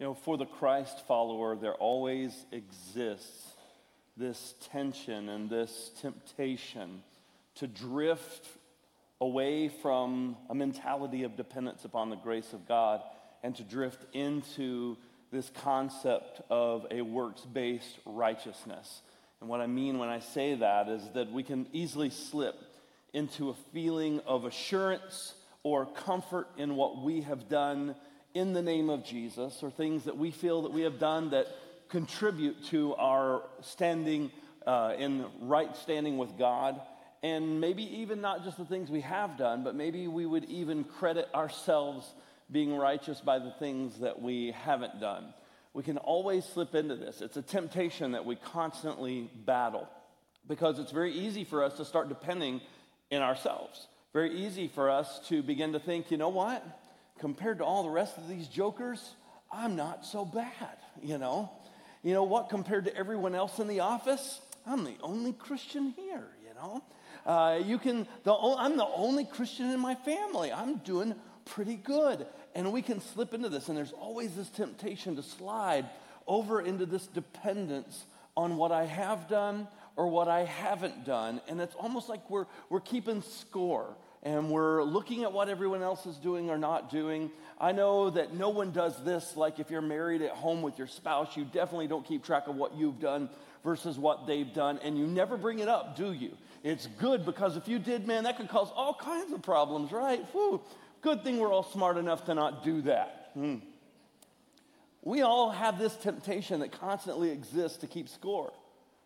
You know, for the Christ follower, there always exists this tension and this temptation to drift away from a mentality of dependence upon the grace of God and to drift into this concept of a works based righteousness. And what I mean when I say that is that we can easily slip into a feeling of assurance or comfort in what we have done in the name of Jesus or things that we feel that we have done that contribute to our standing uh, in right standing with God. And maybe even not just the things we have done, but maybe we would even credit ourselves being righteous by the things that we haven't done. We can always slip into this. It's a temptation that we constantly battle because it's very easy for us to start depending in ourselves. Very easy for us to begin to think, you know what? Compared to all the rest of these jokers, I'm not so bad, you know? You know what? Compared to everyone else in the office, I'm the only Christian here, you know? Uh, you can, the, I'm the only Christian in my family. I'm doing pretty good. And we can slip into this, and there's always this temptation to slide over into this dependence on what I have done or what I haven't done. And it's almost like we're, we're keeping score and we're looking at what everyone else is doing or not doing. I know that no one does this, like if you're married at home with your spouse, you definitely don't keep track of what you've done versus what they've done, and you never bring it up, do you? It's good because if you did, man, that could cause all kinds of problems, right? Whew. Good thing we're all smart enough to not do that. Hmm. We all have this temptation that constantly exists to keep score,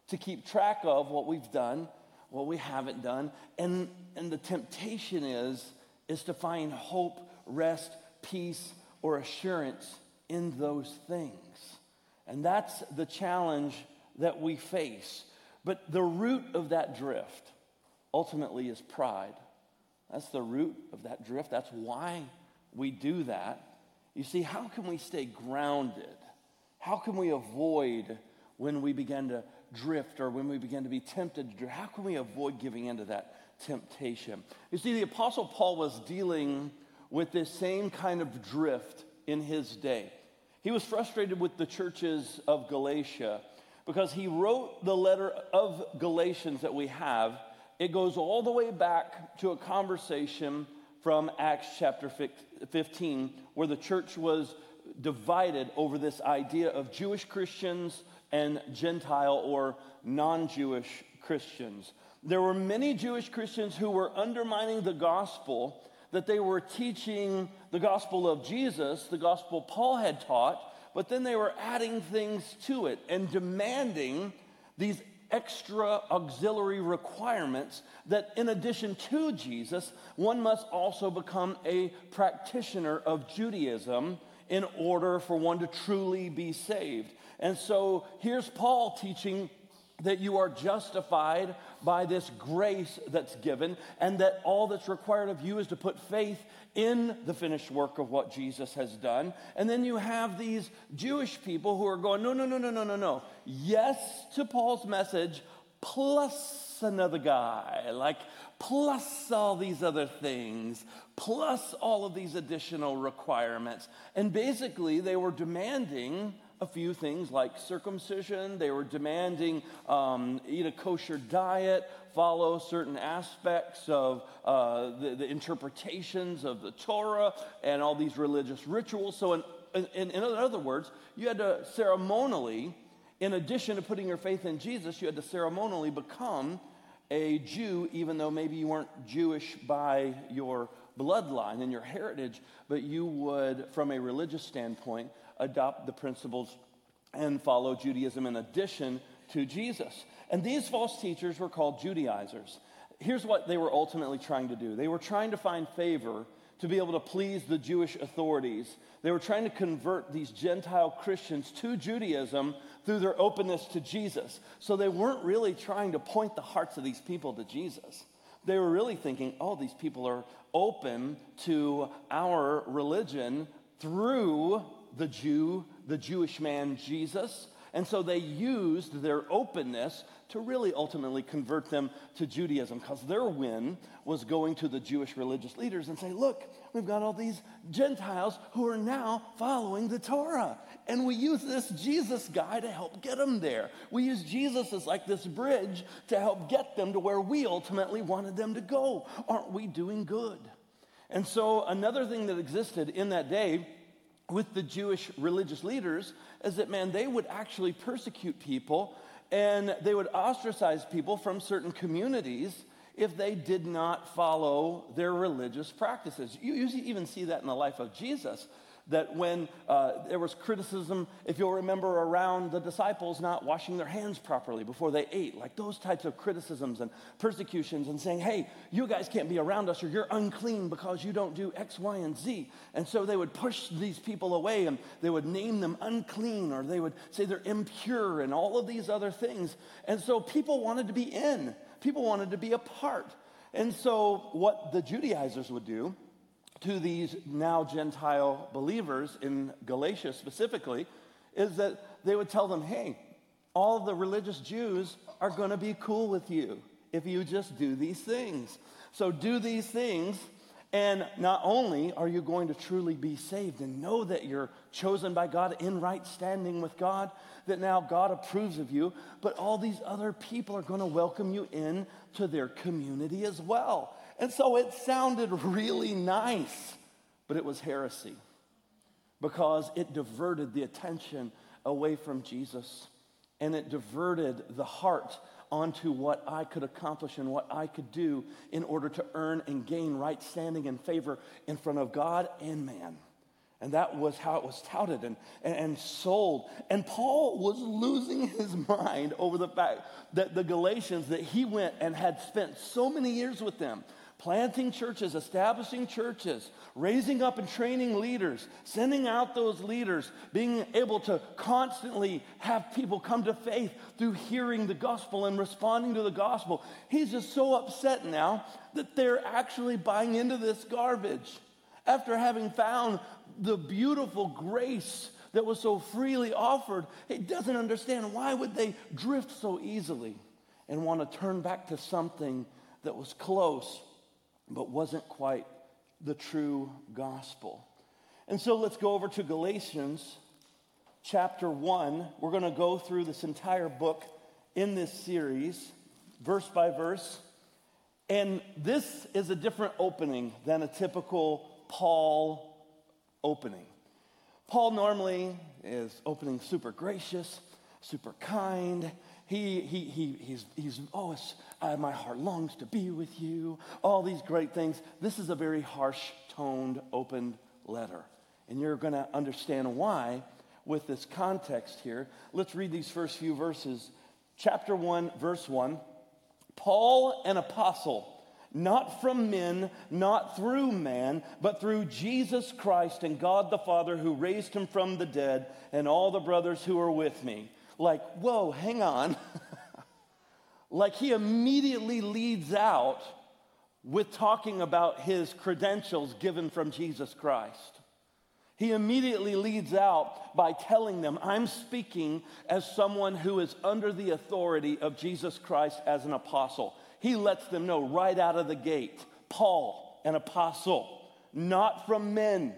to keep track of what we've done what we haven't done. And, and the temptation is, is to find hope, rest, peace, or assurance in those things. And that's the challenge that we face. But the root of that drift ultimately is pride. That's the root of that drift. That's why we do that. You see, how can we stay grounded? How can we avoid when we begin to drift or when we begin to be tempted to drift, how can we avoid giving into that temptation? You see, the Apostle Paul was dealing with this same kind of drift in his day. He was frustrated with the churches of Galatia because he wrote the letter of Galatians that we have. It goes all the way back to a conversation from Acts chapter 15, where the church was divided over this idea of Jewish Christians and Gentile or non Jewish Christians. There were many Jewish Christians who were undermining the gospel, that they were teaching the gospel of Jesus, the gospel Paul had taught, but then they were adding things to it and demanding these extra auxiliary requirements that, in addition to Jesus, one must also become a practitioner of Judaism in order for one to truly be saved. And so here's Paul teaching that you are justified by this grace that's given, and that all that's required of you is to put faith in the finished work of what Jesus has done. And then you have these Jewish people who are going, no, no, no, no, no, no, no. Yes to Paul's message, plus another guy, like plus all these other things, plus all of these additional requirements. And basically, they were demanding a few things like circumcision. They were demanding um, eat a kosher diet, follow certain aspects of uh, the, the, interpretations of the Torah, and all these religious rituals. So, in, in, in other words, you had to ceremonially, in addition to putting your faith in Jesus, you had to ceremonially become a Jew, even though maybe you weren't Jewish by your bloodline and your heritage, but you would, from a religious standpoint, adopt the principles and follow Judaism in addition to Jesus. And these false teachers were called Judaizers. Here's what they were ultimately trying to do they were trying to find favor to be able to please the Jewish authorities. They were trying to convert these Gentile Christians to Judaism through their openness to Jesus. So they weren't really trying to point the hearts of these people to Jesus. They were really thinking, oh, these people are open to our religion through the Jew, the Jewish man Jesus. And so they used their openness to really ultimately convert them to Judaism because their win was going to the Jewish religious leaders and say, look, we've got all these Gentiles who are now following the Torah. And we use this Jesus guy to help get them there. We use Jesus as like this bridge to help get them to where we ultimately wanted them to go. Aren't we doing good? And so, another thing that existed in that day with the Jewish religious leaders is that, man, they would actually persecute people and they would ostracize people from certain communities if they did not follow their religious practices. You usually even see that in the life of Jesus that when uh, there was criticism, if you'll remember, around the disciples not washing their hands properly before they ate, like those types of criticisms and persecutions, and saying, hey, you guys can't be around us or you're unclean because you don't do X, Y, and Z. And so they would push these people away and they would name them unclean or they would say they're impure and all of these other things. And so people wanted to be in, people wanted to be a part. And so what the Judaizers would do to these now Gentile believers in Galatia specifically is that they would tell them, hey, all the religious Jews are going to be cool with you if you just do these things. So do these things, and not only are you going to truly be saved and know that you're chosen by God in right standing with God, that now God approves of you, but all these other people are going to welcome you in to their community as well. And so it sounded really nice, but it was heresy because it diverted the attention away from Jesus and it diverted the heart onto what I could accomplish and what I could do in order to earn and gain right standing and favor in front of God and man. And that was how it was touted and, and, and, sold. And Paul was losing his mind over the fact that the Galatians, that he went and had spent so many years with them, planting churches, establishing churches, raising up and training leaders, sending out those leaders, being able to constantly have people come to faith through hearing the gospel and responding to the gospel. He's just so upset now that they're actually buying into this garbage after having found the beautiful grace that was so freely offered. He doesn't understand why would they drift so easily and want to turn back to something that was close but wasn't quite the true gospel. And so let's go over to Galatians chapter 1. We're going to go through this entire book in this series, verse by verse. And this is a different opening than a typical Paul opening. Paul normally is opening super gracious, super kind, he, he, he, he's, he's oh, uh, my heart longs to be with you, all these great things. This is a very harsh toned, opened letter. And you're going to understand why with this context here. Let's read these first few verses. Chapter 1, verse 1. Paul, an apostle, not from men, not through man, but through Jesus Christ and God the Father who raised him from the dead, and all the brothers who are with me like, whoa, hang on. like he immediately leads out with talking about his credentials given from Jesus Christ. He immediately leads out by telling them, I'm speaking as someone who is under the authority of Jesus Christ as an apostle. He lets them know right out of the gate Paul, an apostle, not from men.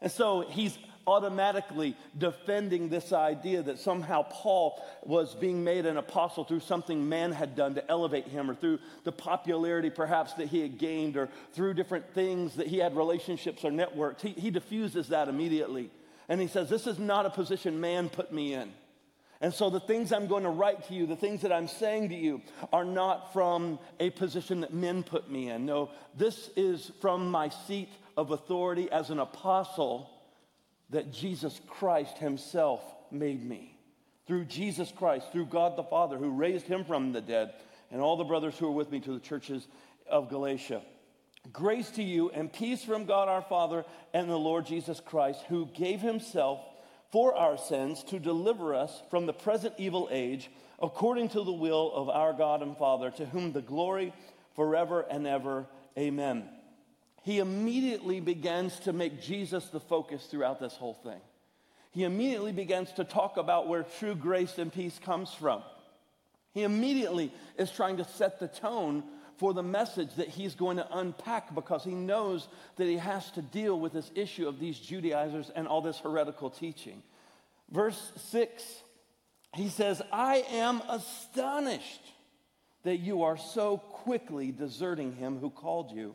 And so he's automatically defending this idea that somehow Paul was being made an apostle through something man had done to elevate him, or through the popularity perhaps that he had gained, or through different things that he had relationships or networks. He, he diffuses that immediately. And he says, This is not a position man put me in. And so the things I'm going to write to you, the things that I'm saying to you, are not from a position that men put me in. No, this is from my seat of authority as an apostle that Jesus Christ Himself made me. Through Jesus Christ, through God the Father who raised Him from the dead, and all the brothers who are with me to the churches of Galatia. Grace to you and peace from God our Father and the Lord Jesus Christ, who gave Himself for our sins to deliver us from the present evil age, according to the will of our God and Father, to whom the glory forever and ever. Amen he immediately begins to make Jesus the focus throughout this whole thing. he immediately begins to talk about where true grace and peace comes from. He immediately is trying to set the tone for the message that he's going to unpack because he knows that he has to deal with this issue of these Judaizers and all this heretical teaching. Verse 6, he says, I am astonished that you are so quickly deserting him who called you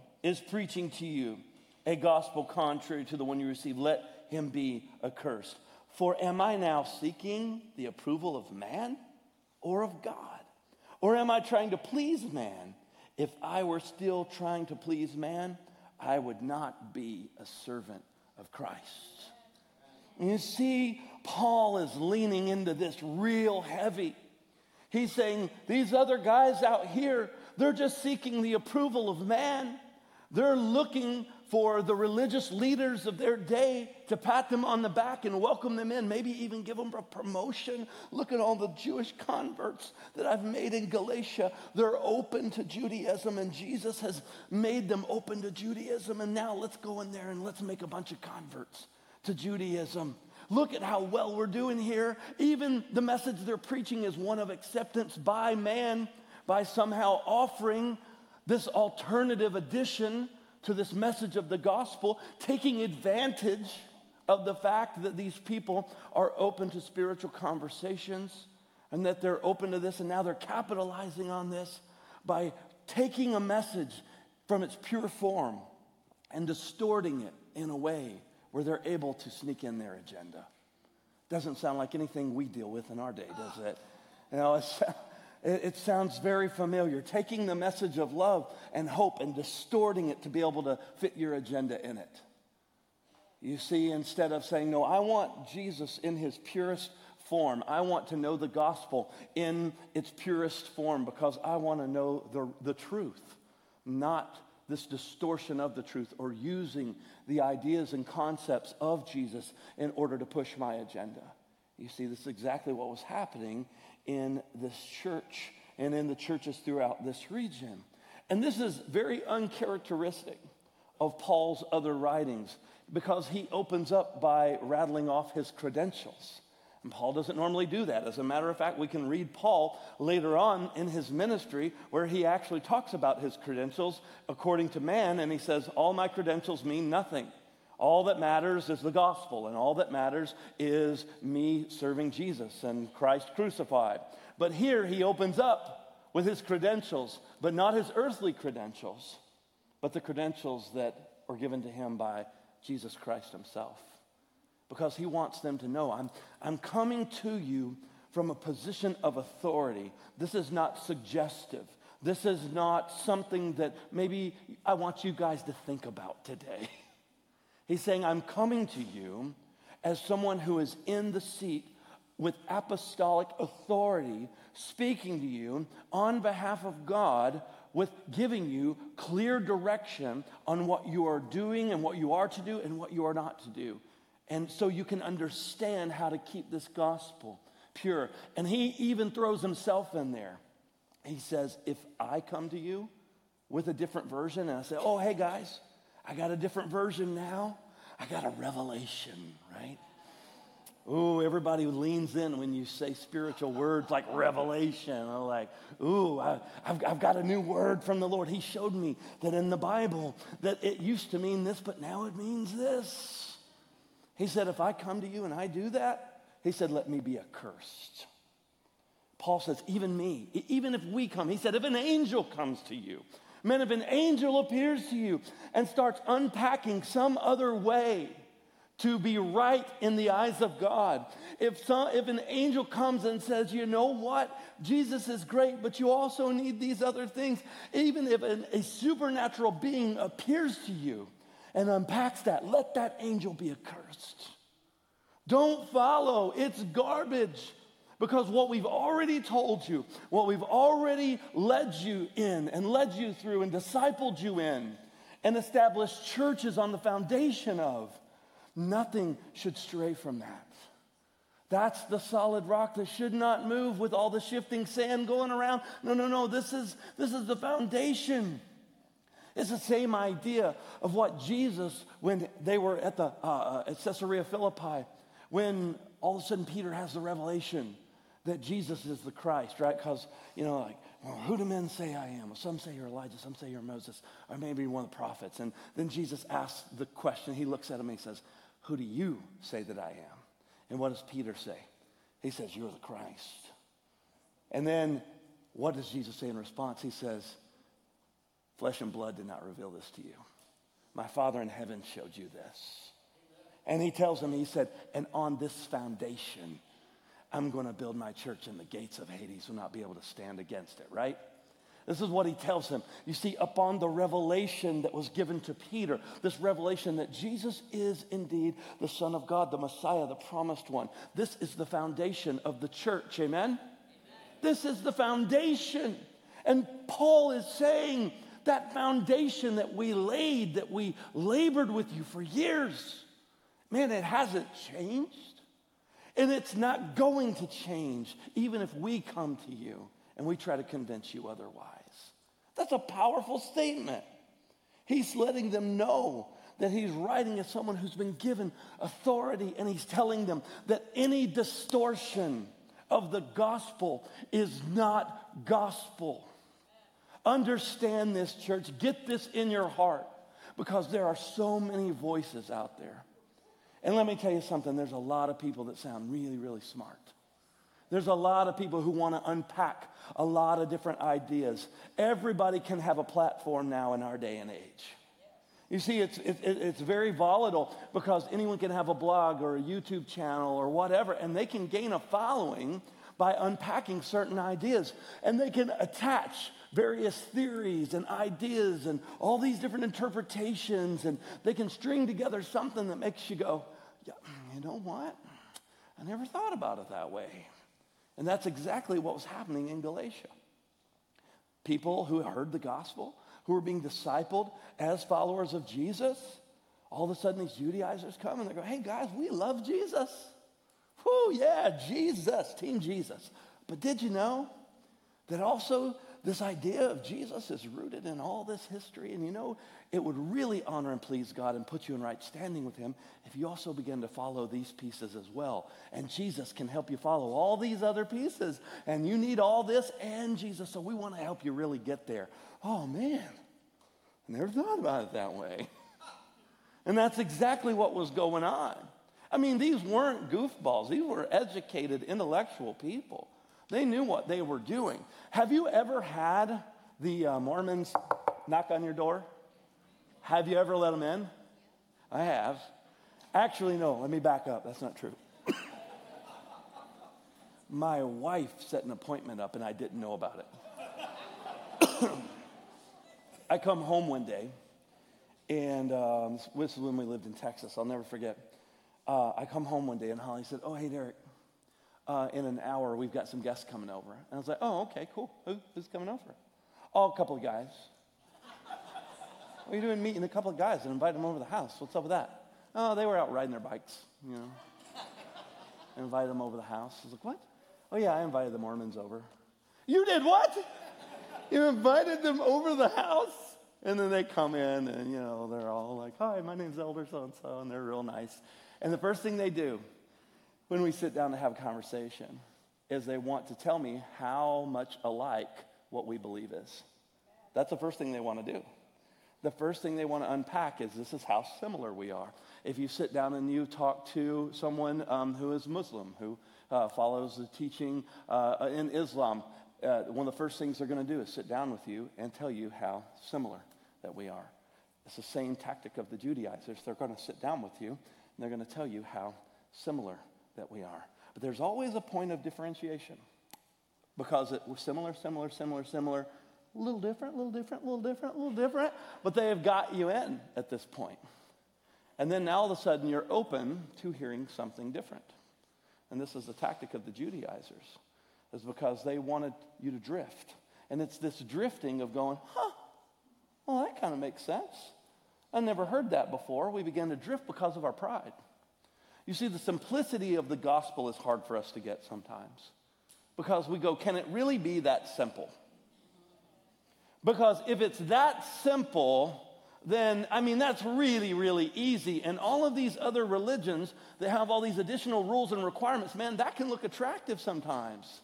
is preaching to you a gospel contrary to the one you received, let him be accursed. For am I now seeking the approval of man or of God? Or am I trying to please man? If I were still trying to please man, I would not be a servant of Christ. You see, Paul is leaning into this real heavy. He's saying, These other guys out here, they're just seeking the approval of man. They're looking for the religious leaders of their day to pat them on the back and welcome them in, maybe even give them a promotion. Look at all the Jewish converts that I've made in Galatia. They're open to Judaism, and Jesus has made them open to Judaism. And now let's go in there and let's make a bunch of converts to Judaism. Look at how well we're doing here. Even the message they're preaching is one of acceptance by man, by somehow offering this alternative addition to this message of the gospel, taking advantage of the fact that these people are open to spiritual conversations and that they're open to this, and now they're capitalizing on this by taking a message from its pure form and distorting it in a way where they're able to sneak in their agenda. Doesn't sound like anything we deal with in our day, does it? You know, it, it sounds very familiar. Taking the message of love and hope and distorting it to be able to fit your agenda in it. You see, instead of saying, No, I want Jesus in his purest form, I want to know the gospel in its purest form because I want to know the, the truth, not this distortion of the truth or using the ideas and concepts of Jesus in order to push my agenda. You see, this is exactly what was happening in this church and in the churches throughout this region. And this is very uncharacteristic of Paul's other writings because he opens up by rattling off his credentials. And Paul doesn't normally do that. As a matter of fact, we can read Paul later on in his ministry where he actually talks about his credentials according to man, and he says, All my credentials mean nothing. All that matters is the gospel, and all that matters is me serving Jesus and Christ crucified. But here he opens up with his credentials, but not his earthly credentials, but the credentials that are given to him by Jesus Christ himself because he wants them to know I'm, I'm coming to you from a position of authority. This is not suggestive. This is not something that maybe I want you guys to think about today. He's saying, I'm coming to you as someone who is in the seat with apostolic authority, speaking to you on behalf of God, with giving you clear direction on what you are doing and what you are to do and what you are not to do. And so you can understand how to keep this gospel pure. And he even throws himself in there. He says, If I come to you with a different version and I say, Oh, hey guys, I got a different version now, I got a revelation, right? Ooh, everybody leans in when you say spiritual words like revelation. I'm like, ooh, I, have I've got a new word from the Lord. He showed me that in the Bible that it used to mean this, but now it means this. He said, If I come to you and I do that, he said, Let me be accursed. Paul says, Even me, even if we come, he said, If an angel comes to you, man, if an angel appears to you and starts unpacking some other way to be right in the eyes of God. If, some, if an angel comes and says, you know what, Jesus is great, but you also need these other things, even if an, a supernatural being appears to you and unpacks that, let that angel be accursed. Don't follow. It's garbage. Because what we've already told you, what we've already led you in and led you through and discipled you in and established churches on the foundation of, nothing should stray from that. That's the solid rock that should not move with all the shifting sand going around. No, no, no. This is, this is the foundation. It's the same idea of what Jesus, when they were at, the, uh, uh at Caesarea Philippi, when all of a sudden Peter has the revelation that Jesus is the Christ, right? Because, you know, like, well, who do men say I am? Well, some say you're Elijah, some say you're Moses, or maybe one of the prophets. And then Jesus asks the question. He looks at him and he says, Who do you say that I am? And what does Peter say? He says, You're the Christ. And then what does Jesus say in response? He says, Flesh and blood did not reveal this to you. My Father in heaven showed you this. And he tells him, He said, And on this foundation, I'm going to build my church, and the gates of Hades will not be able to stand against it, right? This is what he tells him. You see, upon the revelation that was given to Peter, this revelation that Jesus is indeed the Son of God, the Messiah, the promised one. This is the foundation of the church. Amen? Amen. This is the foundation. And Paul is saying that foundation that we laid, that we labored with you for years, man, it hasn't changed. And it's not going to change, even if we come to you and we try to convince you otherwise. That's a powerful statement. He's letting them know that he's writing as someone who's been given authority, and he's telling them that any distortion of the gospel is not gospel. Understand this, church. Get this in your heart because there are so many voices out there and let me tell you something there's a lot of people that sound really, really smart. There's a lot of people who want to unpack a lot of different ideas. Everybody can have a platform now in our day and age. You see, it's, it, it's very volatile because anyone can have a blog or a YouTube channel or whatever, and they can gain a following by unpacking certain ideas. And they can attach various theories and ideas and all these different interpretations, and they can string together something that makes you go, yeah, you know what? I never thought about it that way. And that's exactly what was happening in Galatia. People who heard the gospel, who were being discipled as followers of Jesus, all of a sudden these Judaizers come and they go, hey guys, we love Jesus. Whoo, yeah, Jesus, Team Jesus. But did you know that also this idea of Jesus is rooted in all this history. And you know, it would really honor and please God and put you in right standing with Him if you also begin to follow these pieces as well. And Jesus can help you follow all these other pieces. And you need all this and Jesus. So we want to help you really get there. Oh, man. I never thought about it that way. And that's exactly what was going on. I mean, these weren't goofballs, these were educated, intellectual people. They knew what they were doing. Have you ever had the uh, Mormons knock on your door? Have you ever let them in? I have. Actually, no, let me back up. That's not true. My wife set an appointment up and I didn't know about it. I come home one day, and um, this is when we lived in Texas. I'll never forget. Uh, I come home one day, and Holly said, Oh, hey, Derik, uh, in an hour, we've got some guests coming over. And I was like, oh, okay, cool. Who, who's coming over? Oh, a couple of guys. what are you doing meeting a couple of guys and invite them over to the house? What's up with that? Oh, they were out riding their bikes, you know. Invited them over to the house. I was like, what? Oh, yeah, I invited the Mormons over. You did what? You invited them over the house? And then they come in and, you know, they're all like, hi, my name's Elder so and so, and they're real nice. And the first thing they do when we sit down to have a conversation is they want to tell me how much alike what we believe is. That's the first thing they want to do. The first thing they want to unpack is this is how similar we are. If you sit down and you talk to someone um, who is Muslim, who uh, follows the teaching uh, in Islam, uh, one of the first things they're going to do is sit down with you and tell you how similar that we are. It's the same tactic of the Judaizers. They're going to sit down with you and they're going to tell you how similar that we are. But there's always a point of differentiation because it was similar, similar, similar, similar, a little different, a little different, a little different, a little different, but they have got you in at this point. And then now all of a sudden you're open to hearing something different. And this is the tactic of the Judaizers, is because they wanted you to drift. And it's this drifting of going, huh, well, that kind of makes sense. I never heard that before. We begin to drift because of our pride. You see, the simplicity of the gospel is hard for us to get sometimes because we go, can it really be that simple? Because if it's that simple, then, I mean, that's really, really easy. And all of these other religions that have all these additional rules and requirements, man, that can look attractive sometimes.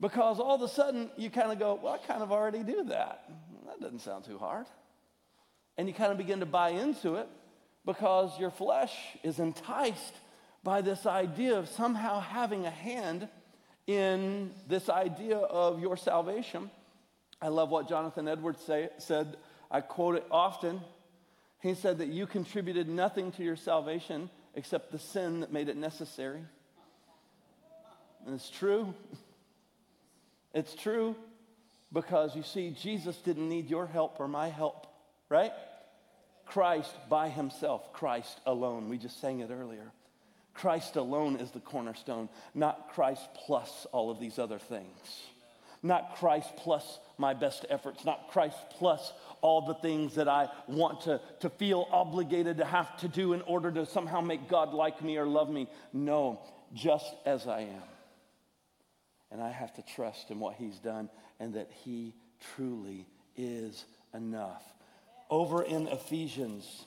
Because all of a sudden you kind of go, well, I kind of already do that. That doesn't sound too hard. And you kind of begin to buy into it because your flesh is enticed by this idea of somehow having a hand in this idea of your salvation. I love what Jonathan Edwards say, said. I quote it often. He said that you contributed nothing to your salvation except the sin that made it necessary. And it's true. It's true because you see, Jesus didn't need your help or my help, right? Christ by himself, Christ alone. We just sang it earlier. Christ alone is the cornerstone, not Christ plus all of these other things. Not Christ plus my best efforts, not Christ plus all the things that I want to, to feel obligated to have to do in order to somehow make God like me or love me. No, just as I am. And I have to trust in what He's done and that He truly is enough over in Ephesians.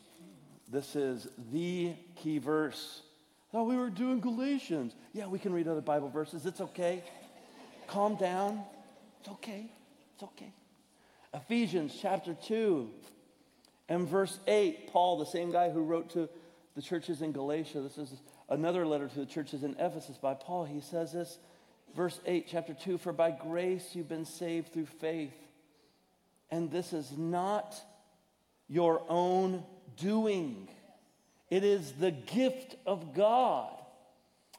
This is the key verse. Oh, we were doing Galatians. Yeah, we can read other Bible verses. It's okay. Calm down. It's okay. It's okay. Ephesians chapter 2 and verse 8. Paul, the same guy who wrote to the churches in Galatia, this is another letter to the churches in Ephesus by Paul. He says this, verse 8, chapter 2 For by grace you've been saved through faith. And this is not your own doing. It is the gift of God,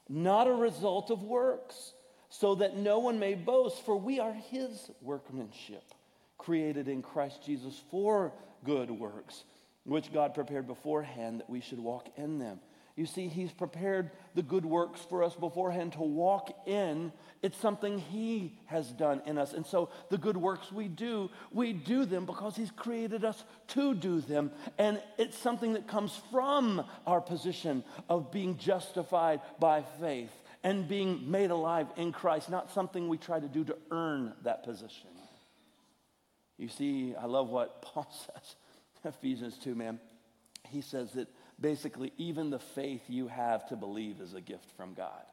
not a result of works, so that no one may boast, for we are his workmanship, created in Christ Jesus for good works, which God prepared beforehand that we should walk in them. You see, He's prepared the good works for us beforehand to walk in. It's something He has done in us. And so the good works we do, we do them because He's created us to do them. And it's something that comes from our position of being justified by faith and being made alive in Christ, not something we try to do to earn that position. You see, I love what Paul says, Ephesians 2, man. He says that basically, even the faith you have to believe is a gift from God.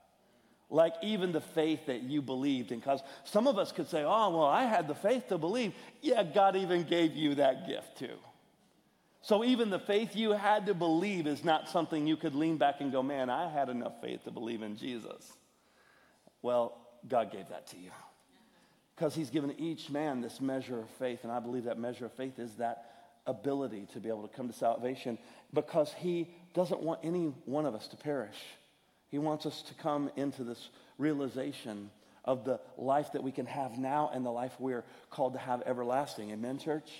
Like, even the faith that you believed in. Because some of us could say, oh, well, I had the faith to believe. Yeah, God even gave you that gift too. So, even the faith you had to believe is not something you could lean back and go, man, I had enough faith to believe in Jesus. Well, God gave that to you. Because He's given each man this measure of faith. And I believe that measure of faith is that ability to be able to come to salvation because he doesn't want any one of us to perish. He wants us to come into this realization of the life that we can have now and the life we're called to have everlasting. Amen, church?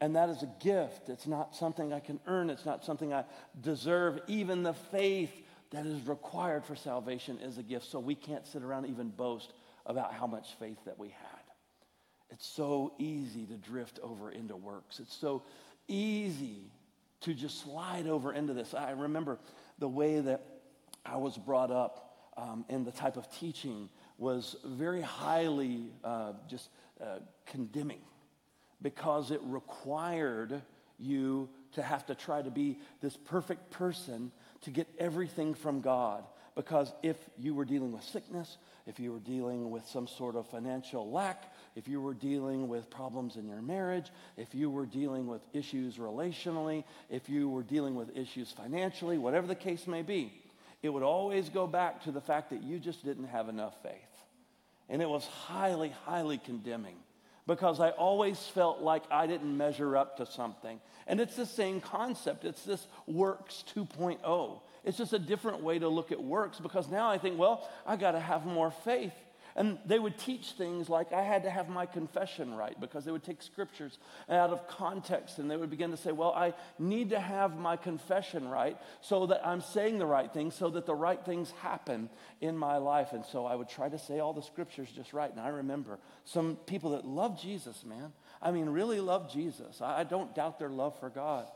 And that is a gift. It's not something I can earn, it's not something I deserve. Even the faith that is required for salvation is a gift. So we can't sit around even boast about how much faith that we had. It's so easy to drift over into works. It's so easy to just slide over into this. I remember the way that I was brought up um, and the type of teaching was very highly uh, just uh, condemning because it required you to have to try to be this perfect person to get everything from God. Because if you were dealing with sickness, if you were dealing with some sort of financial lack, if you were dealing with problems in your marriage, if you were dealing with issues relationally, if you were dealing with issues financially, whatever the case may be, it would always go back to the fact that you just didn't have enough faith. And it was highly, highly condemning because I always felt like I didn't measure up to something. And it's the same concept. It's this works 2.0. It's just a different way to look at works because now I think, well, I got to have more faith. And they would teach things like I had to have my confession right because they would take scriptures out of context and they would begin to say, Well, I need to have my confession right so that I'm saying the right things, so that the right things happen in my life. And so I would try to say all the scriptures just right. And I remember some people that love Jesus, man. I mean, really love Jesus. I don't doubt their love for God.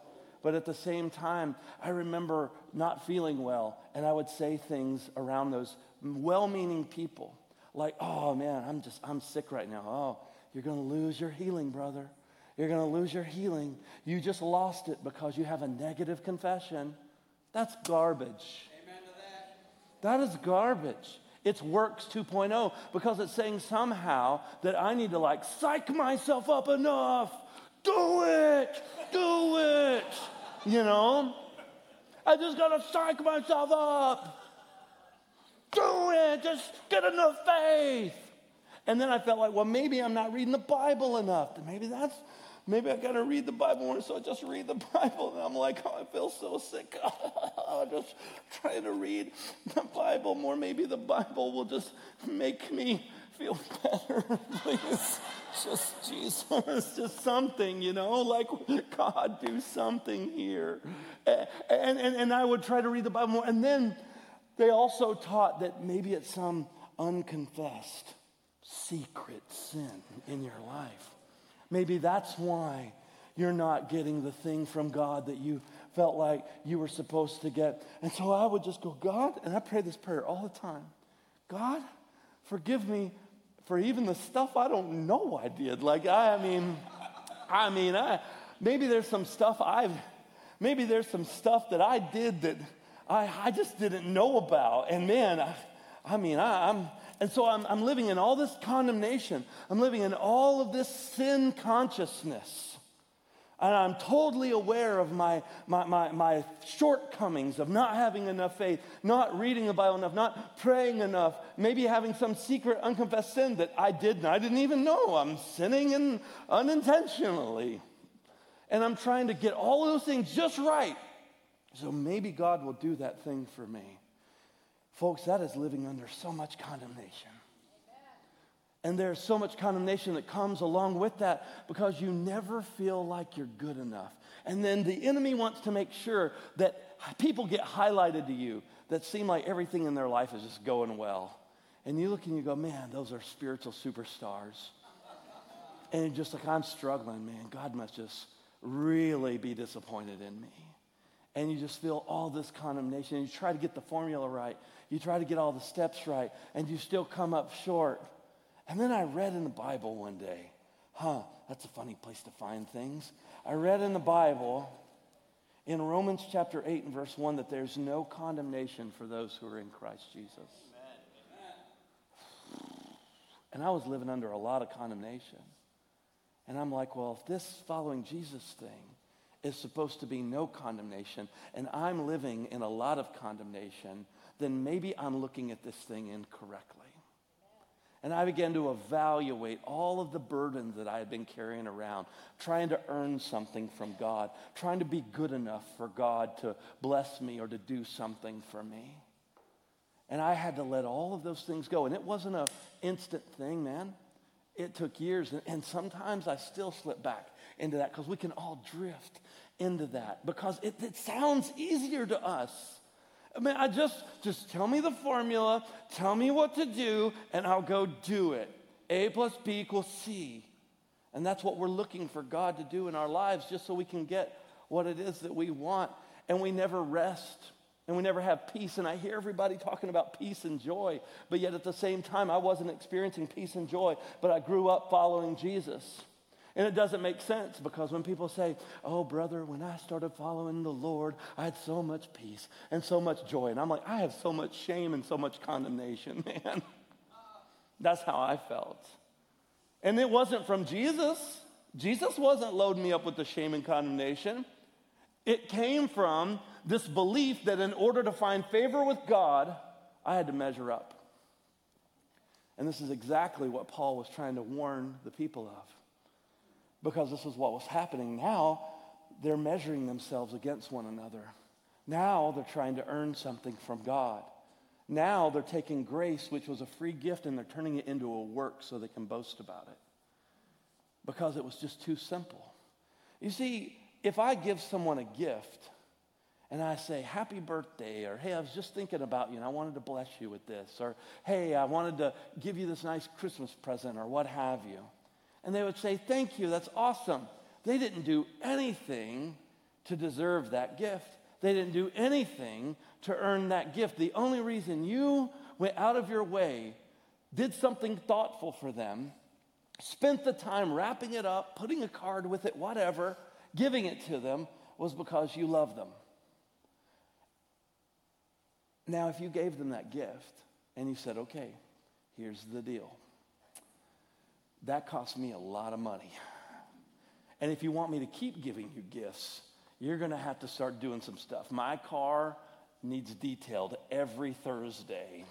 But at the same time, I remember not feeling well, and I would say things around those well meaning people like, oh man, I'm just, I'm sick right now. Oh, you're going to lose your healing, brother. You're going to lose your healing. You just lost it because you have a negative confession. That's garbage. Amen to that. That is garbage. It's works 2.0 because it's saying somehow that I need to like psych myself up enough. Do it. Do it. You know? I just got to psych myself up. Do it. Just get enough faith. And then I felt like, well, maybe I'm not reading the Bible enough. Maybe that's, maybe I got to read the Bible more. So I just read the Bible. And I'm like, oh, I feel so sick. Just trying to read the Bible more. Maybe the Bible will just make me feel better. Please, just Jesus, just something, you know, like God, do something here. And, and, and I would try to read the Bible more. And then they also taught that maybe it's some unconfessed secret sin in your life. Maybe that's why you're not getting the thing from God that you felt like you were supposed to get. And so I would just go, God, and I pray this prayer all the time God, forgive me for even the stuff I don't know I did. Like, I, I mean, I mean, I, maybe there's some stuff I've, maybe there's some stuff that I did that I, I just didn't know about. And man, I, I mean, I, am and so I'm, I'm living in all this condemnation. I'm living in all of this sin consciousness. And I'm totally aware of my, my, my, my, shortcomings of not having enough faith, not reading the Bible enough, not praying enough, maybe having some secret unconfessed sin that I didn't. I didn't even know. I'm sinning in, unintentionally. And I'm trying to get all of those things just right so maybe God will do that thing for me. Folks, that is living under so much condemnation. And there's so much condemnation that comes along with that because you never feel like you're good enough. And then the enemy wants to make sure that people get highlighted to you that seem like everything in their life is just going well. And you look and you go, man, those are spiritual superstars. And you're just like, I'm struggling, man. God must just really be disappointed in me and you just feel all this condemnation. You try to get the formula right, you try to get all the steps right, and you still come up short. And then I read in the Bible one day, huh, that's a funny place to find things. I read in the Bible in Romans chapter 8 and verse 1 that there's no condemnation for those who are in Christ Jesus. And I was living under a lot of condemnation. And I'm like, well, if this following Jesus thing is supposed to be no condemnation, and I'm living in a lot of condemnation, then maybe I'm looking at this thing incorrectly. And I began to evaluate all of the burdens that I had been carrying around, trying to earn something from God, trying to be good enough for God to bless me or to do something for me. And I had to let all of those things go. And it wasn't an instant thing, man. It took years. And sometimes I still slip back into that because we can all drift into that because it, it sounds easier to us. I mean, I just, just tell me the formula, tell me what to do, and I'll go do it. A plus B equals C. And that's what we're looking for God to do in our lives just so we can get what it is that we want. And we never rest and we never have peace. And I hear everybody talking about peace and joy, but yet at the same time, I wasn't experiencing peace and joy, but I grew up following Jesus. And it doesn't make sense because when people say, Oh, brother, when I started following the Lord, I had so much peace and so much joy. And I'm like, I have so much shame and so much condemnation, man. That's how I felt. And it wasn't from Jesus. Jesus wasn't loading me up with the shame and condemnation. It came from this belief that in order to find favor with God, I had to measure up. And this is exactly what Paul was trying to warn the people of because this is what was happening. Now they're measuring themselves against one another. Now they're trying to earn something from God. Now they're taking grace, which was a free gift, and they're turning it into a work so they can boast about it because it was just too simple. You see, if I give someone a gift and I say, Happy birthday, or Hey, I was just thinking about you and I wanted to bless you with this, or Hey, I wanted to give you this nice Christmas present, or what have you. And they would say, Thank you, that's awesome. They didn't do anything to deserve that gift. They didn't do anything to earn that gift. The only reason you went out of your way, did something thoughtful for them, spent the time wrapping it up, putting a card with it, whatever, giving it to them, was because you love them. Now, if you gave them that gift and you said, okay, here's the deal, that cost me a lot of money. And if you want me to keep giving you gifts, you're going to have to start doing some stuff. My car needs detailed every Thursday.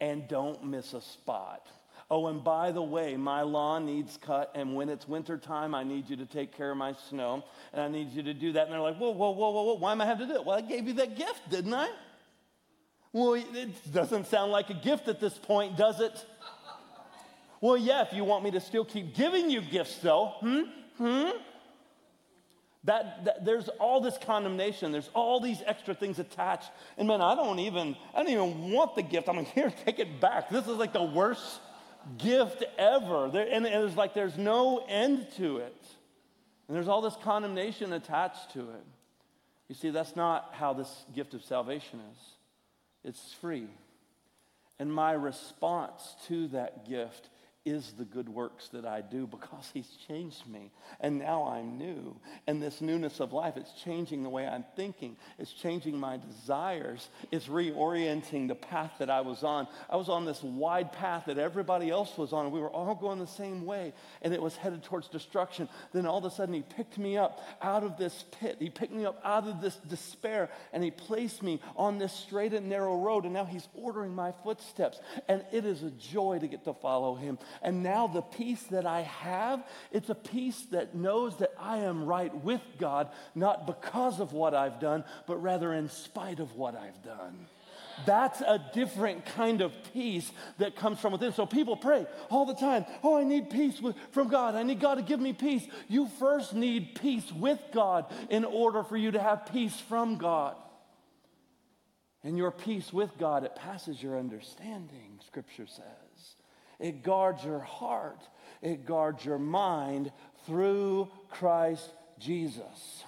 And don't miss a spot. Oh, and by the way, my lawn needs cut, and when it's wintertime, I need you to take care of my snow, and I need you to do that. And they're like, whoa, whoa, whoa, whoa, whoa, why am I having to do it? Well, I gave you that gift, didn't I? Well, it doesn't sound like a gift at this point, does it? Well, yeah, if you want me to still keep giving you gifts, though. Hmm? Hmm? That, that, there's all this condemnation. There's all these extra things attached. And man i don't even i don't even want the gift. I'm like here take it back. This is like the worst gift ever. There, and it's like there's no end to it. And there's all this condemnation attached to it. You see that's not how this gift of salvation is. It's free. And my response to that gift is the good works that I do because he's changed me. And now I'm new. And this newness of life, it's changing the way I'm thinking. It's changing my desires. It's reorienting the path that I was on. I was on this wide path that everybody else was on. We were all going the same way. And it was headed towards destruction. Then all of a sudden, he picked me up out of this pit. He picked me up out of this despair. And he placed me on this straight and narrow road. And now he's ordering my footsteps. And it is a joy to get to follow him. And now the peace that I have, it's a peace that knows that I am right with God, not because of what I've done, but rather in spite of what I've done. That's a different kind of peace that comes from within. So people pray all the time, oh, I need peace with, from God. I need God to give me peace. You first need peace with God in order for you to have peace from God. And your peace with God, it passes your understanding, Scripture says. It guards your heart, it guards your mind through Christ Jesus.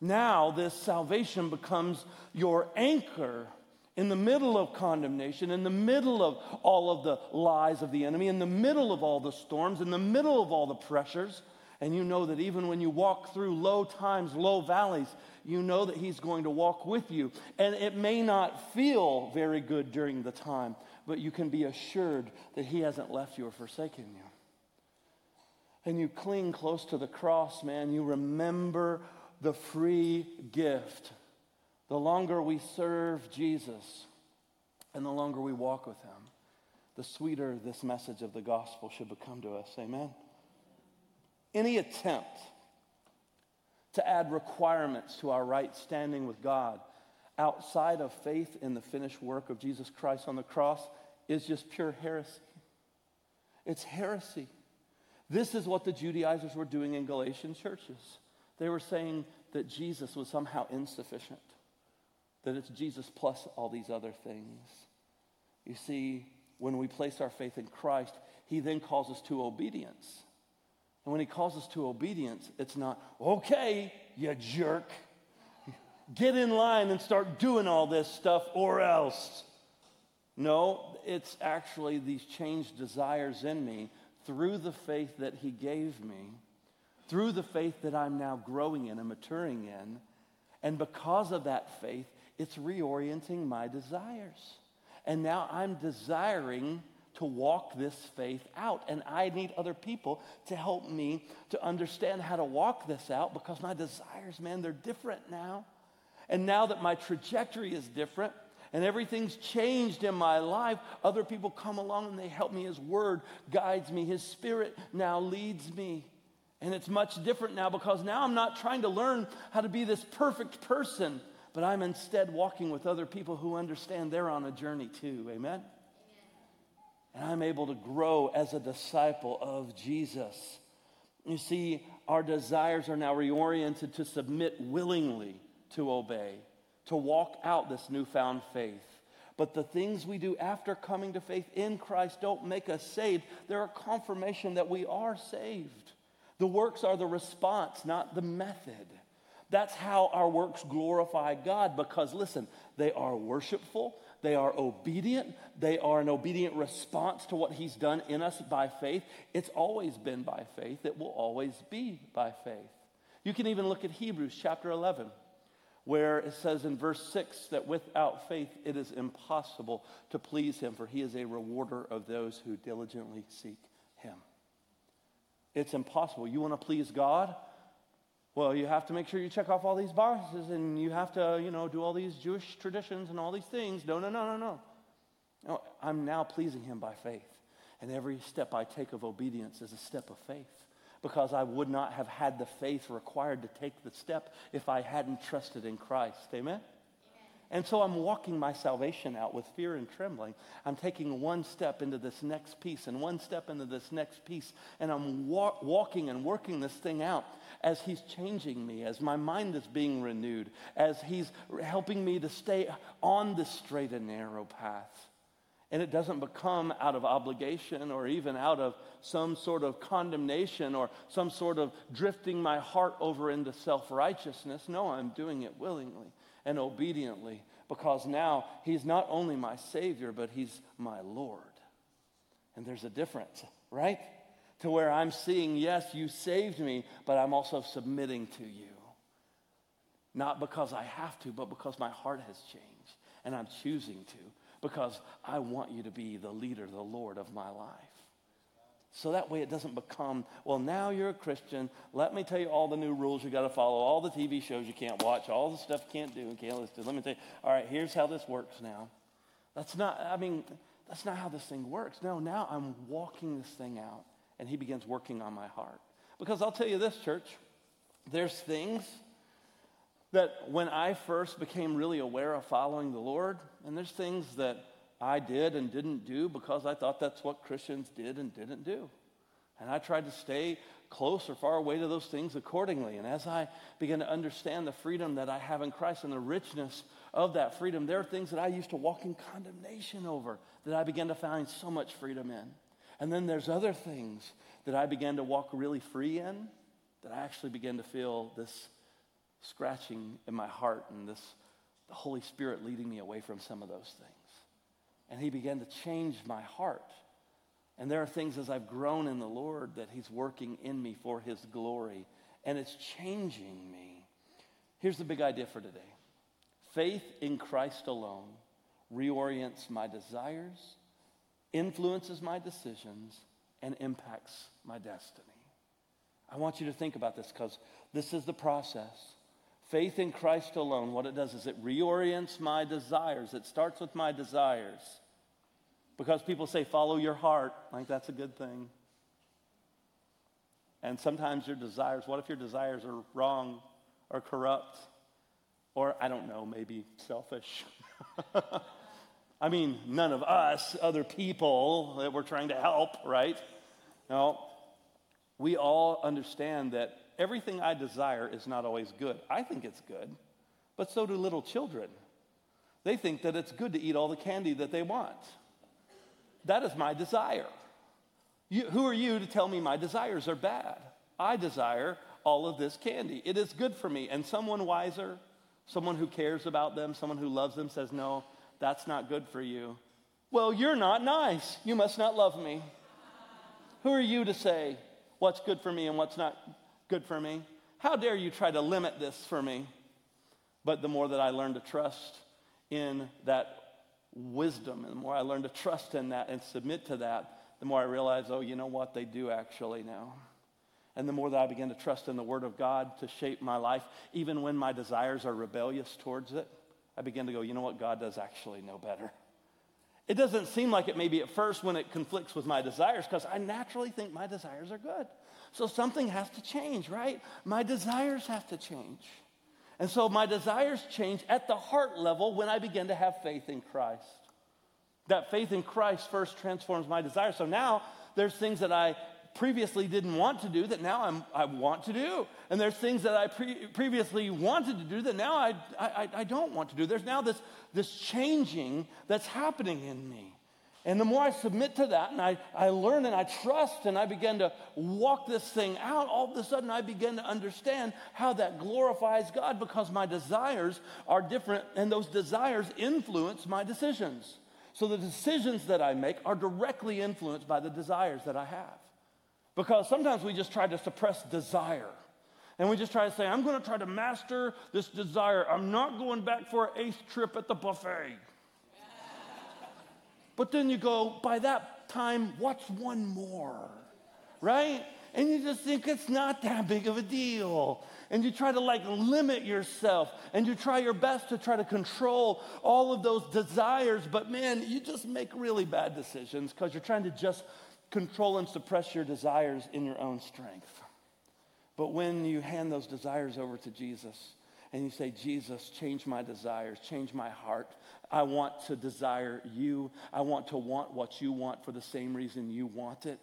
Now, this salvation becomes your anchor in the middle of condemnation, in the middle of all of the lies of the enemy, in the middle of all the storms, in the middle of all the pressures. And you know that even when you walk through low times, low valleys, you know that He's going to walk with you. And it may not feel very good during the time, but you can be assured that He hasn't left you or forsaken you. And you cling close to the cross, man. You remember the free gift. The longer we serve Jesus and the longer we walk with Him, the sweeter this message of the gospel should become to us. Amen. Any attempt to add requirements to our right standing with God outside of faith in the finished work of Jesus Christ on the cross is just pure heresy. It's heresy. This is what the Judaizers were doing in Galatian churches. They were saying that Jesus was somehow insufficient, that it's Jesus plus all these other things. You see, when we place our faith in Christ, he then calls us to obedience. And when he calls us to obedience, it's not, okay, you jerk get in line and start doing all this stuff or else. No, it's actually these changed desires in me through the faith that He gave me, through the faith that I'm now growing in and maturing in. And because of that faith, it's reorienting my desires. And now I'm desiring to walk this faith out. And I need other people to help me to understand how to walk this out because my desires, man, they're different now. And now that my trajectory is different and everything's changed in my life, other people come along and they help me. His word guides me, His spirit now leads me. And it's much different now because now I'm not trying to learn how to be this perfect person but I'm instead walking with other people who understand they're on a journey too. Amen? And I'm able to grow as a disciple of Jesus. You see, our desires are now reoriented to submit willingly to obey, to walk out this newfound faith. But the things we do after coming to faith in Christ don't make us saved. They're a confirmation that we are saved. The works are the response, not the method. That's how our works glorify God because, listen, they are worshipful, they are obedient, they are an obedient response to what He's done in us by faith. It's always been by faith, it will always be by faith. You can even look at Hebrews chapter 11, where it says in verse 6 that without faith it is impossible to please Him, for He is a rewarder of those who diligently seek Him. It's impossible. You want to please God? Well, you have to make sure you check off all these boxes and you have to, you know, do all these Jewish traditions and all these things. No, no, no, no, no. No, I'm now pleasing him by faith. And every step I take of obedience is a step of faith because I would not have had the faith required to take the step if I hadn't trusted in Christ. Amen? And so I'm walking my salvation out with fear and trembling. I'm taking one step into this next piece and one step into this next piece. And I'm wa- walking and working this thing out as He's changing me, as my mind is being renewed, as He's helping me to stay on the straight and narrow path. And it doesn't become out of obligation or even out of some sort of condemnation or some sort of drifting my heart over into self righteousness. No, I'm doing it willingly and obediently because now he's not only my Savior, but he's my Lord. And there's a difference, right? To where I'm seeing, yes, you saved me, but I'm also submitting to you. Not because I have to, but because my heart has changed and I'm choosing to, because I want you to be the leader, the Lord of my life. So that way it doesn't become, well, now you're a Christian. Let me tell you all the new rules you got to follow, all the TV shows you can't watch, all the stuff you can't do and can't listen to. Let me tell you, all right, here's how this works now. That's not, I mean, that's not how this thing works. No, now I'm walking this thing out, and He begins working on my heart. Because I'll tell you this, church, there's things that when I first became really aware of following the Lord, and there's things that I did and didn't do because I thought that's what Christians did and didn't do. And I tried to stay close or far away to those things accordingly. And as I began to understand the freedom that I have in Christ and the richness of that freedom, there are things that I used to walk in condemnation over that I began to find so much freedom in. And then there's other things that I began to walk really free in that I actually began to feel this scratching in my heart and this the Holy Spirit leading me away from some of those things. And he began to change my heart. And there are things as I've grown in the Lord that he's working in me for his glory. And it's changing me. Here's the big idea for today faith in Christ alone reorients my desires, influences my decisions, and impacts my destiny. I want you to think about this because this is the process. Faith in Christ alone, what it does is it reorients my desires. It starts with my desires. Because people say, follow your heart. Like, that's a good thing. And sometimes your desires, what if your desires are wrong or corrupt? Or, I don't know, maybe selfish. I mean, none of us, other people that we're trying to help, right? No, we all understand that everything I desire is not always good. I think it's good, but so do little children. They think that it's good to eat all the candy that they want. That is my desire. You, who are you to tell me my desires are bad? I desire all of this candy. It is good for me. And someone wiser, someone who cares about them, someone who loves them says, No, that's not good for you. Well, you're not nice. You must not love me. Who are you to say what's good for me and what's not good for me? How dare you try to limit this for me? But the more that I learn to trust in that wisdom. And the more I learn to trust in that and submit to that, the more I realize, oh, you know what? They do actually now. And the more that I begin to trust in the Word of God to shape my life, even when my desires are rebellious towards it, I begin to go, you know what? God does actually know better. It doesn't seem like it maybe at first when it conflicts with my desires because I naturally think my desires are good. So something has to change, right? My desires have to change. And so my desires change at the heart level when I begin to have faith in Christ. That faith in Christ first transforms my desires. So now there's things that I previously didn't want to do that now I'm, I want to do. And there's things that I pre- previously wanted to do that now I, I, I don't want to do. There's now this, this changing that's happening in me. And the more I submit to that and I, I learn and I trust and I begin to walk this thing out, all of a sudden I begin to understand how that glorifies God because my desires are different and those desires influence my decisions. So the decisions that I make are directly influenced by the desires that I have. Because sometimes we just try to suppress desire. And we just try to say, I'm going to try to master this desire. I'm not going back for an eighth trip at the buffet. But then you go, by that time, what's one more? Right? And you just think it's not that big of a deal. And you try to like limit yourself and you try your best to try to control all of those desires. But man, you just make really bad decisions because you're trying to just control and suppress your desires in your own strength. But when you hand those desires over to Jesus and you say, Jesus, change my desires, change my heart. I want to desire you. I want to want what you want for the same reason you want it.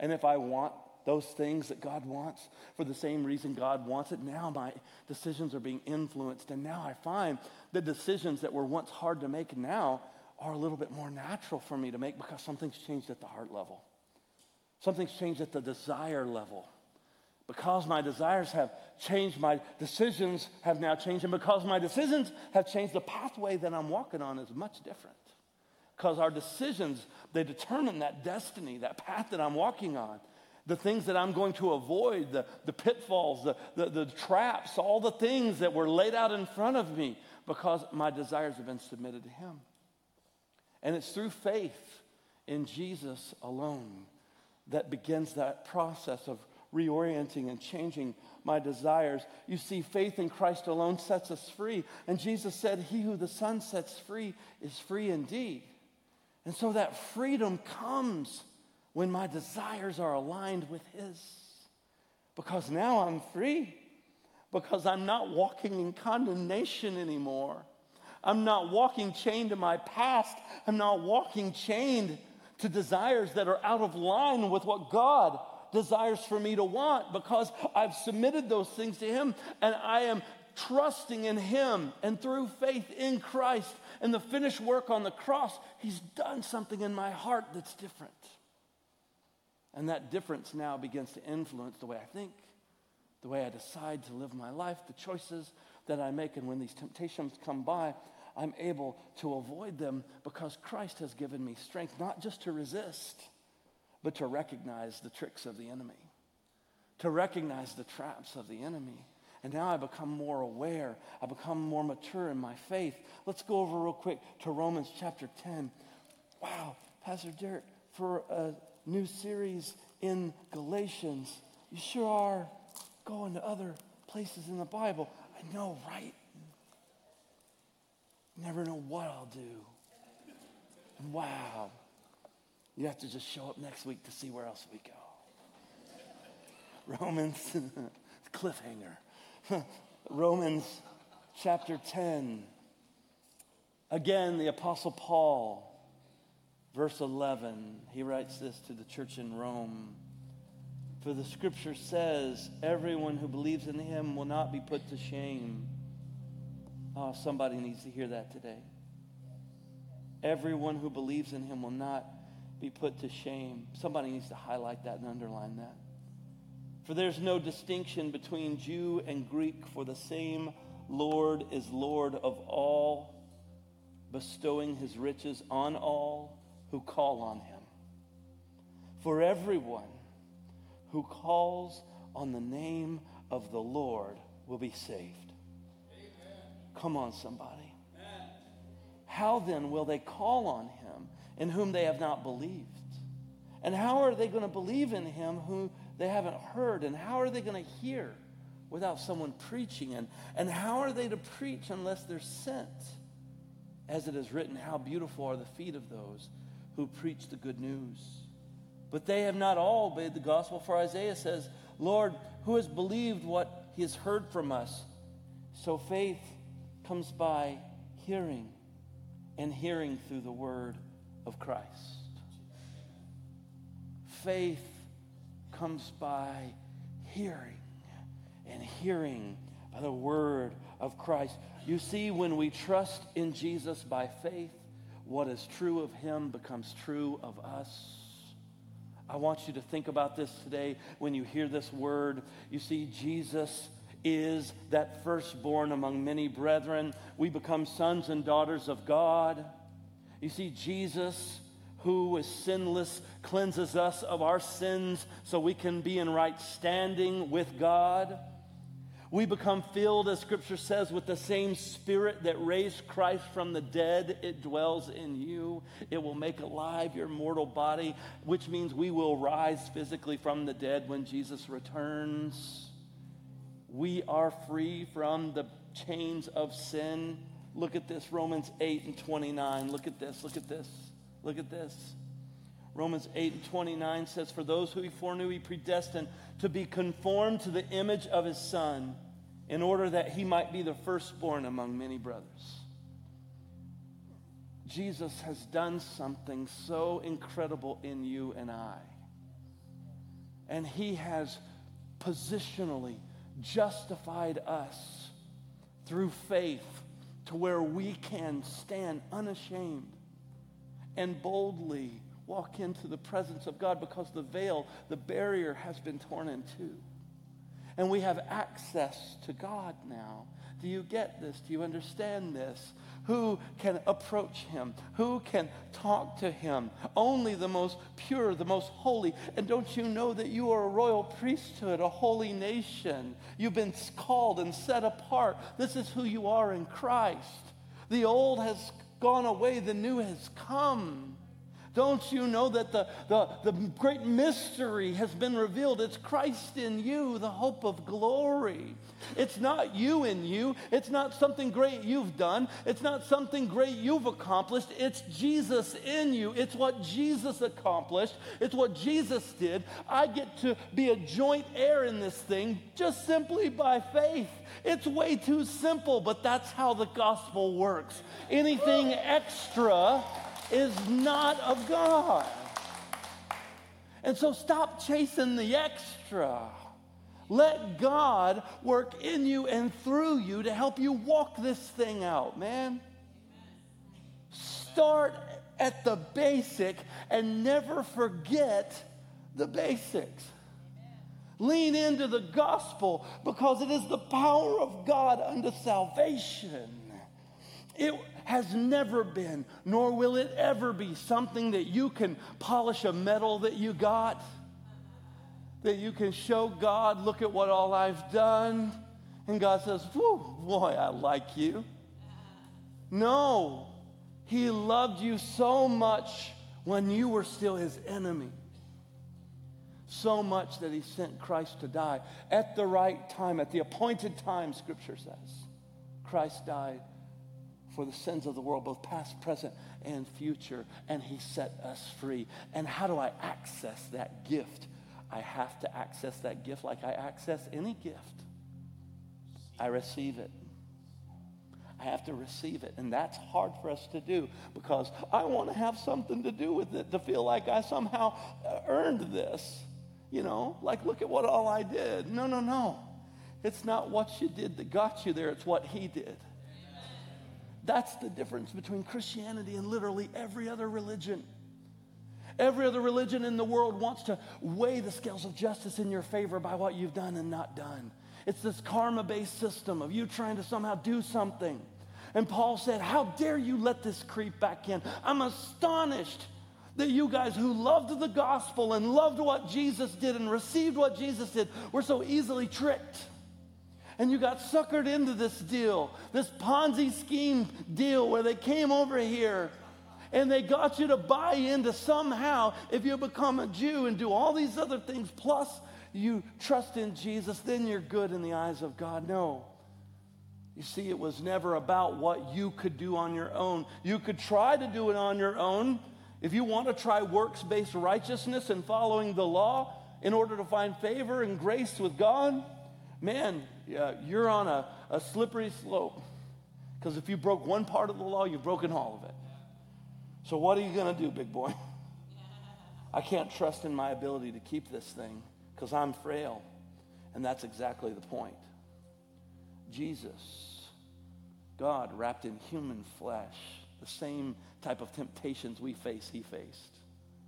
And if I want those things that God wants for the same reason God wants it, now my decisions are being influenced. And now I find the decisions that were once hard to make now are a little bit more natural for me to make because something's changed at the heart level. Something's changed at the desire level. Because my desires have changed, my decisions have now changed. And because my decisions have changed, the pathway that I'm walking on is much different. Because our decisions, they determine that destiny, that path that I'm walking on. The things that I'm going to avoid, the, the pitfalls, the, the, the traps, all the things that were laid out in front of me because my desires have been submitted to Him. And it's through faith in Jesus alone that begins that process of reorienting and changing my desires. You see, faith in Christ alone sets us free. And Jesus said, He who the Son sets free is free indeed. And so that freedom comes when my desires are aligned with His. Because now I'm free. Because I'm not walking in condemnation anymore. I'm not walking chained to my past. I'm not walking chained to desires that are out of line with what God desires for me to want because I've submitted those things to Him and I am trusting in Him and through faith in Christ and the finished work on the cross, He's done something in my heart that's different. And that difference now begins to influence the way I think, the way I decide to live my life, the choices that I make. And when these temptations come by, I'm able to avoid them because Christ has given me strength, not just to resist, but to recognize the tricks of the enemy, to recognize the traps of the enemy. And now I become more aware. I become more mature in my faith. Let's go over real quick to Romans chapter 10. Wow, Pastor Derik, for a new series in Galatians, you sure are going to other places in the Bible. I know, right? Never know what I'll do. Wow, you have to just show up next week to see where else we go. Romans, cliffhanger. Romans chapter 10. Again, the Apostle Paul, verse 11, he writes this to the church in Rome. For the scripture says, everyone who believes in him will not be put to shame. Oh, somebody needs to hear that today. Everyone who believes in him will not be put to shame. Somebody needs to highlight that and underline that. For there's no distinction between Jew and Greek, for the same Lord is Lord of all, bestowing his riches on all who call on him. For everyone who calls on the name of the Lord will be saved. Come on, somebody. How then will they call on him in whom they have not believed? And how are they going to believe in him who they haven't heard? And how are they going to hear without someone preaching? And, and how are they to preach unless they're sent? As it is written, how beautiful are the feet of those who preach the good news. But they have not all obeyed the gospel, for Isaiah says, Lord, who has believed what he has heard from us? So faith comes by hearing, and hearing through the word of Christ. Faith comes by hearing, and hearing by the word of Christ. You see, when we trust in Jesus by faith, what is true of him becomes true of us. I want you to think about this today when you hear this word. You see, Jesus is that firstborn among many brethren. We become sons and daughters of God. You see, Jesus, who is sinless, cleanses us of our sins so we can be in right standing with God. We become filled, as Scripture says, with the same Spirit that raised Christ from the dead. It dwells in you. It will make alive your mortal body, which means we will rise physically from the dead when Jesus returns. We are free from the chains of sin. Look at this, Romans 8 and 29. Look at this, look at this, look at this. Romans 8 and 29 says, For those who he foreknew, he predestined to be conformed to the image of his Son, in order that he might be the firstborn among many brothers. Jesus has done something so incredible in you and I. And he has positionally justified us through faith to where we can stand unashamed and boldly walk into the presence of God because the veil, the barrier has been torn in two. And we have access to God now. Do you get this? Do you understand this? Who can approach him? Who can talk to him? Only the most pure, the most holy. And don't you know that you are a royal priesthood, a holy nation? You've been called and set apart. This is who you are in Christ. The old has gone away, the new has come. Don't you know that the, the, the great mystery has been revealed? It's Christ in you, the hope of glory. It's not you in you. It's not something great you've done. It's not something great you've accomplished. It's Jesus in you. It's what Jesus accomplished. It's what Jesus did. I get to be a joint heir in this thing just simply by faith. It's way too simple, but that's how the gospel works. Anything extra is not of God. And so stop chasing the extra. Let God work in you and through you to help you walk this thing out, man. Start at the basic and never forget the basics. Lean into the gospel because it is the power of God unto salvation. It, has never been, nor will it ever be, something that you can polish a medal that you got, that you can show God, look at what all I've done. And God says, Whew, boy, I like you. No, He loved you so much when you were still His enemy. So much that He sent Christ to die at the right time, at the appointed time, Scripture says. Christ died for the sins of the world, both past, present, and future. And he set us free. And how do I access that gift? I have to access that gift like I access any gift. I receive it. I have to receive it. And that's hard for us to do because I want to have something to do with it, to feel like I somehow uh, earned this. You know, like, look at what all I did. No, no, no. It's not what you did that got you there, it's what He did. That's the difference between Christianity and literally every other religion. Every other religion in the world wants to weigh the scales of justice in your favor by what you've done and not done. It's this karma based system of you trying to somehow do something. And Paul said, How dare you let this creep back in? I'm astonished that you guys who loved the gospel and loved what Jesus did and received what Jesus did were so easily tricked and you got suckered into this deal, this Ponzi scheme deal where they came over here and they got you to buy into somehow if you become a Jew and do all these other things, plus you trust in Jesus, then you're good in the eyes of God. No. You see, it was never about what you could do on your own. You could try to do it on your own. If you want to try works based righteousness and following the law in order to find favor and grace with God, man, yeah, you're on a, a slippery slope. Because if you broke one part of the law, you've broken all of it. So what are you going to do, big boy? I can't trust in my ability to keep this thing because I'm frail. And that's exactly the point. Jesus, God wrapped in human flesh, the same type of temptations we face, he faced.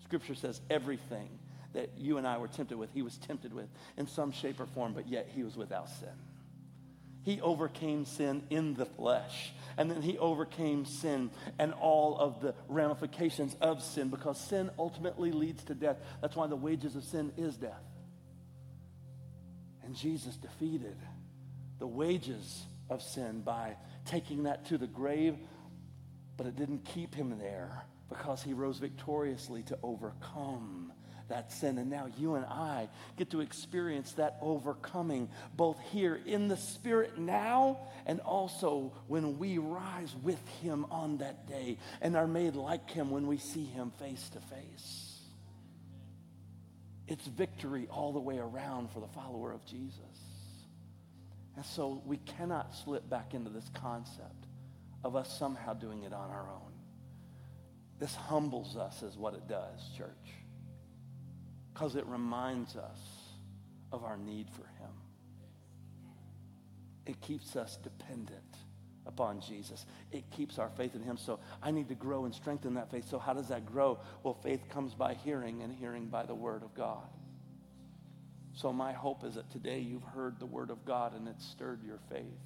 Scripture says everything that you and I were tempted with, he was tempted with in some shape or form, but yet he was without sin. He overcame sin in the flesh. And then he overcame sin and all of the ramifications of sin because sin ultimately leads to death. That's why the wages of sin is death. And Jesus defeated the wages of sin by taking that to the grave, but it didn't keep him there because he rose victoriously to overcome that sin. And now you and I get to experience that overcoming both here in the Spirit now and also when we rise with Him on that day and are made like Him when we see Him face to face. It's victory all the way around for the follower of Jesus. And so we cannot slip back into this concept of us somehow doing it on our own. This humbles us, is what it does, church because it reminds us of our need for Him. It keeps us dependent upon Jesus. It keeps our faith in Him. So I need to grow and strengthen that faith. So, how does that grow? Well, faith comes by hearing, and hearing by the Word of God. So, my hope is that today you've heard the Word of God and it's stirred your faith,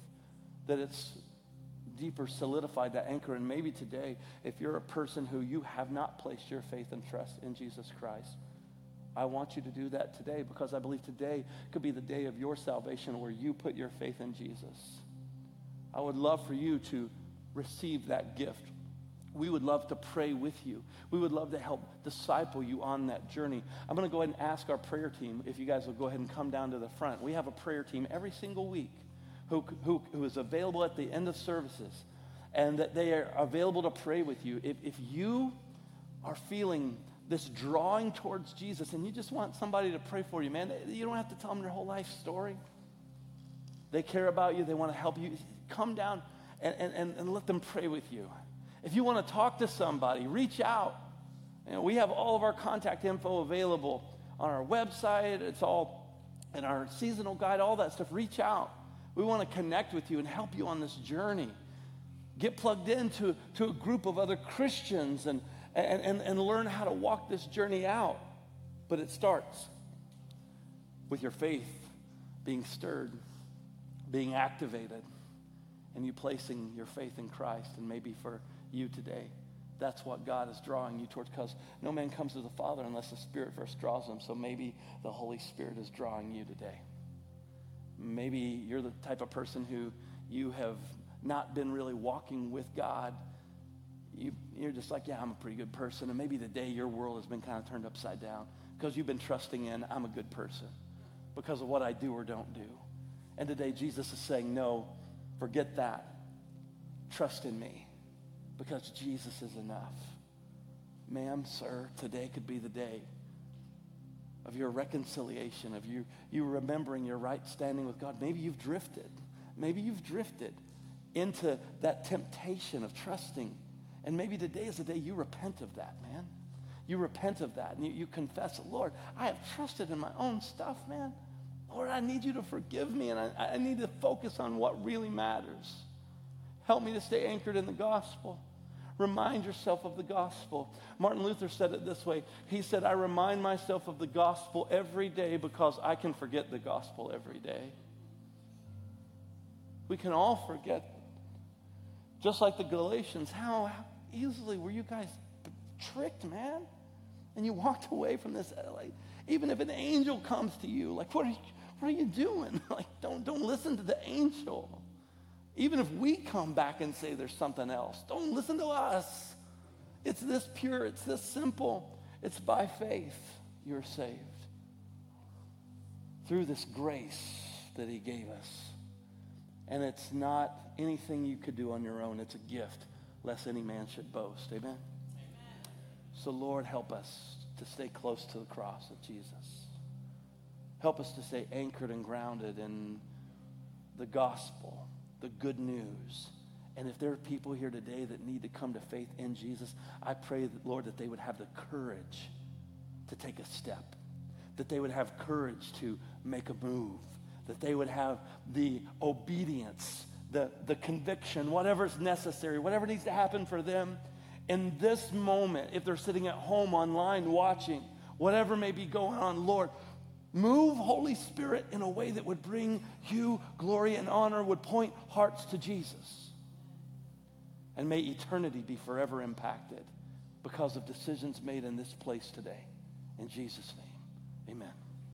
that it's deeper solidified that anchor. And maybe today, if you're a person who you have not placed your faith and trust in Jesus Christ, I want you to do that today because I believe today could be the day of your salvation where you put your faith in Jesus. I would love for you to receive that gift. We would love to pray with you. We would love to help disciple you on that journey. I'm going to go ahead and ask our prayer team if you guys will go ahead and come down to the front. We have a prayer team every single week who, who, who is available at the end of services and that they are available to pray with you. If, if you are feeling this drawing towards Jesus, and you just want somebody to pray for you, man. You don't have to tell them your whole life story. They care about you, they want to help you. Come down and, and, and let them pray with you. If you want to talk to somebody, reach out. You know, we have all of our contact info available on our website. It's all in our seasonal guide, all that stuff. Reach out. We want to connect with you and help you on this journey. Get plugged into to a group of other Christians and, and, and, and learn how to walk this journey out. But it starts with your faith being stirred, being activated, and you placing your faith in Christ. And maybe for you today, that's what God is drawing you towards because no man comes to the Father unless the Spirit first draws him. So maybe the Holy Spirit is drawing you today. Maybe you're the type of person who you have not been really walking with God you, you're just like, yeah, I'm a pretty good person. And maybe the day your world has been kind of turned upside down because you've been trusting in, I'm a good person because of what I do or don't do. And today Jesus is saying, no, forget that. Trust in me because Jesus is enough. Ma'am, sir, today could be the day of your reconciliation, of you, you remembering your right standing with God. Maybe you've drifted. Maybe you've drifted into that temptation of trusting and maybe today is the day you repent of that, man. You repent of that and you, you confess, Lord, I have trusted in my own stuff, man. Lord, I need you to forgive me and I, I need to focus on what really matters. Help me to stay anchored in the gospel. Remind yourself of the gospel. Martin Luther said it this way He said, I remind myself of the gospel every day because I can forget the gospel every day. We can all forget just like the Galatians, how, easily were you guys tricked, man? And you walked away from this. Uh, like, even if an angel comes to you, like, what are you, what are you doing? like, don't, don't listen to the angel. Even if we come back and say there's something else, don't listen to us. It's this pure, it's this simple. It's by faith you're saved. Through this grace that he gave us. And it's not anything you could do on your own. It's a gift, lest any man should boast. Amen? Amen? So, Lord, help us to stay close to the cross of Jesus. Help us to stay anchored and grounded in the gospel, the good news. And if there are people here today that need to come to faith in Jesus, I pray, that, Lord, that they would have the courage to take a step, that they would have courage to make a move, that they would have the obedience, the, the conviction, whatever's necessary, whatever needs to happen for them in this moment, if they're sitting at home online watching, whatever may be going on, Lord, move, Holy Spirit, in a way that would bring you glory and honor, would point hearts to Jesus. And may eternity be forever impacted because of decisions made in this place today. In Jesus' name, amen.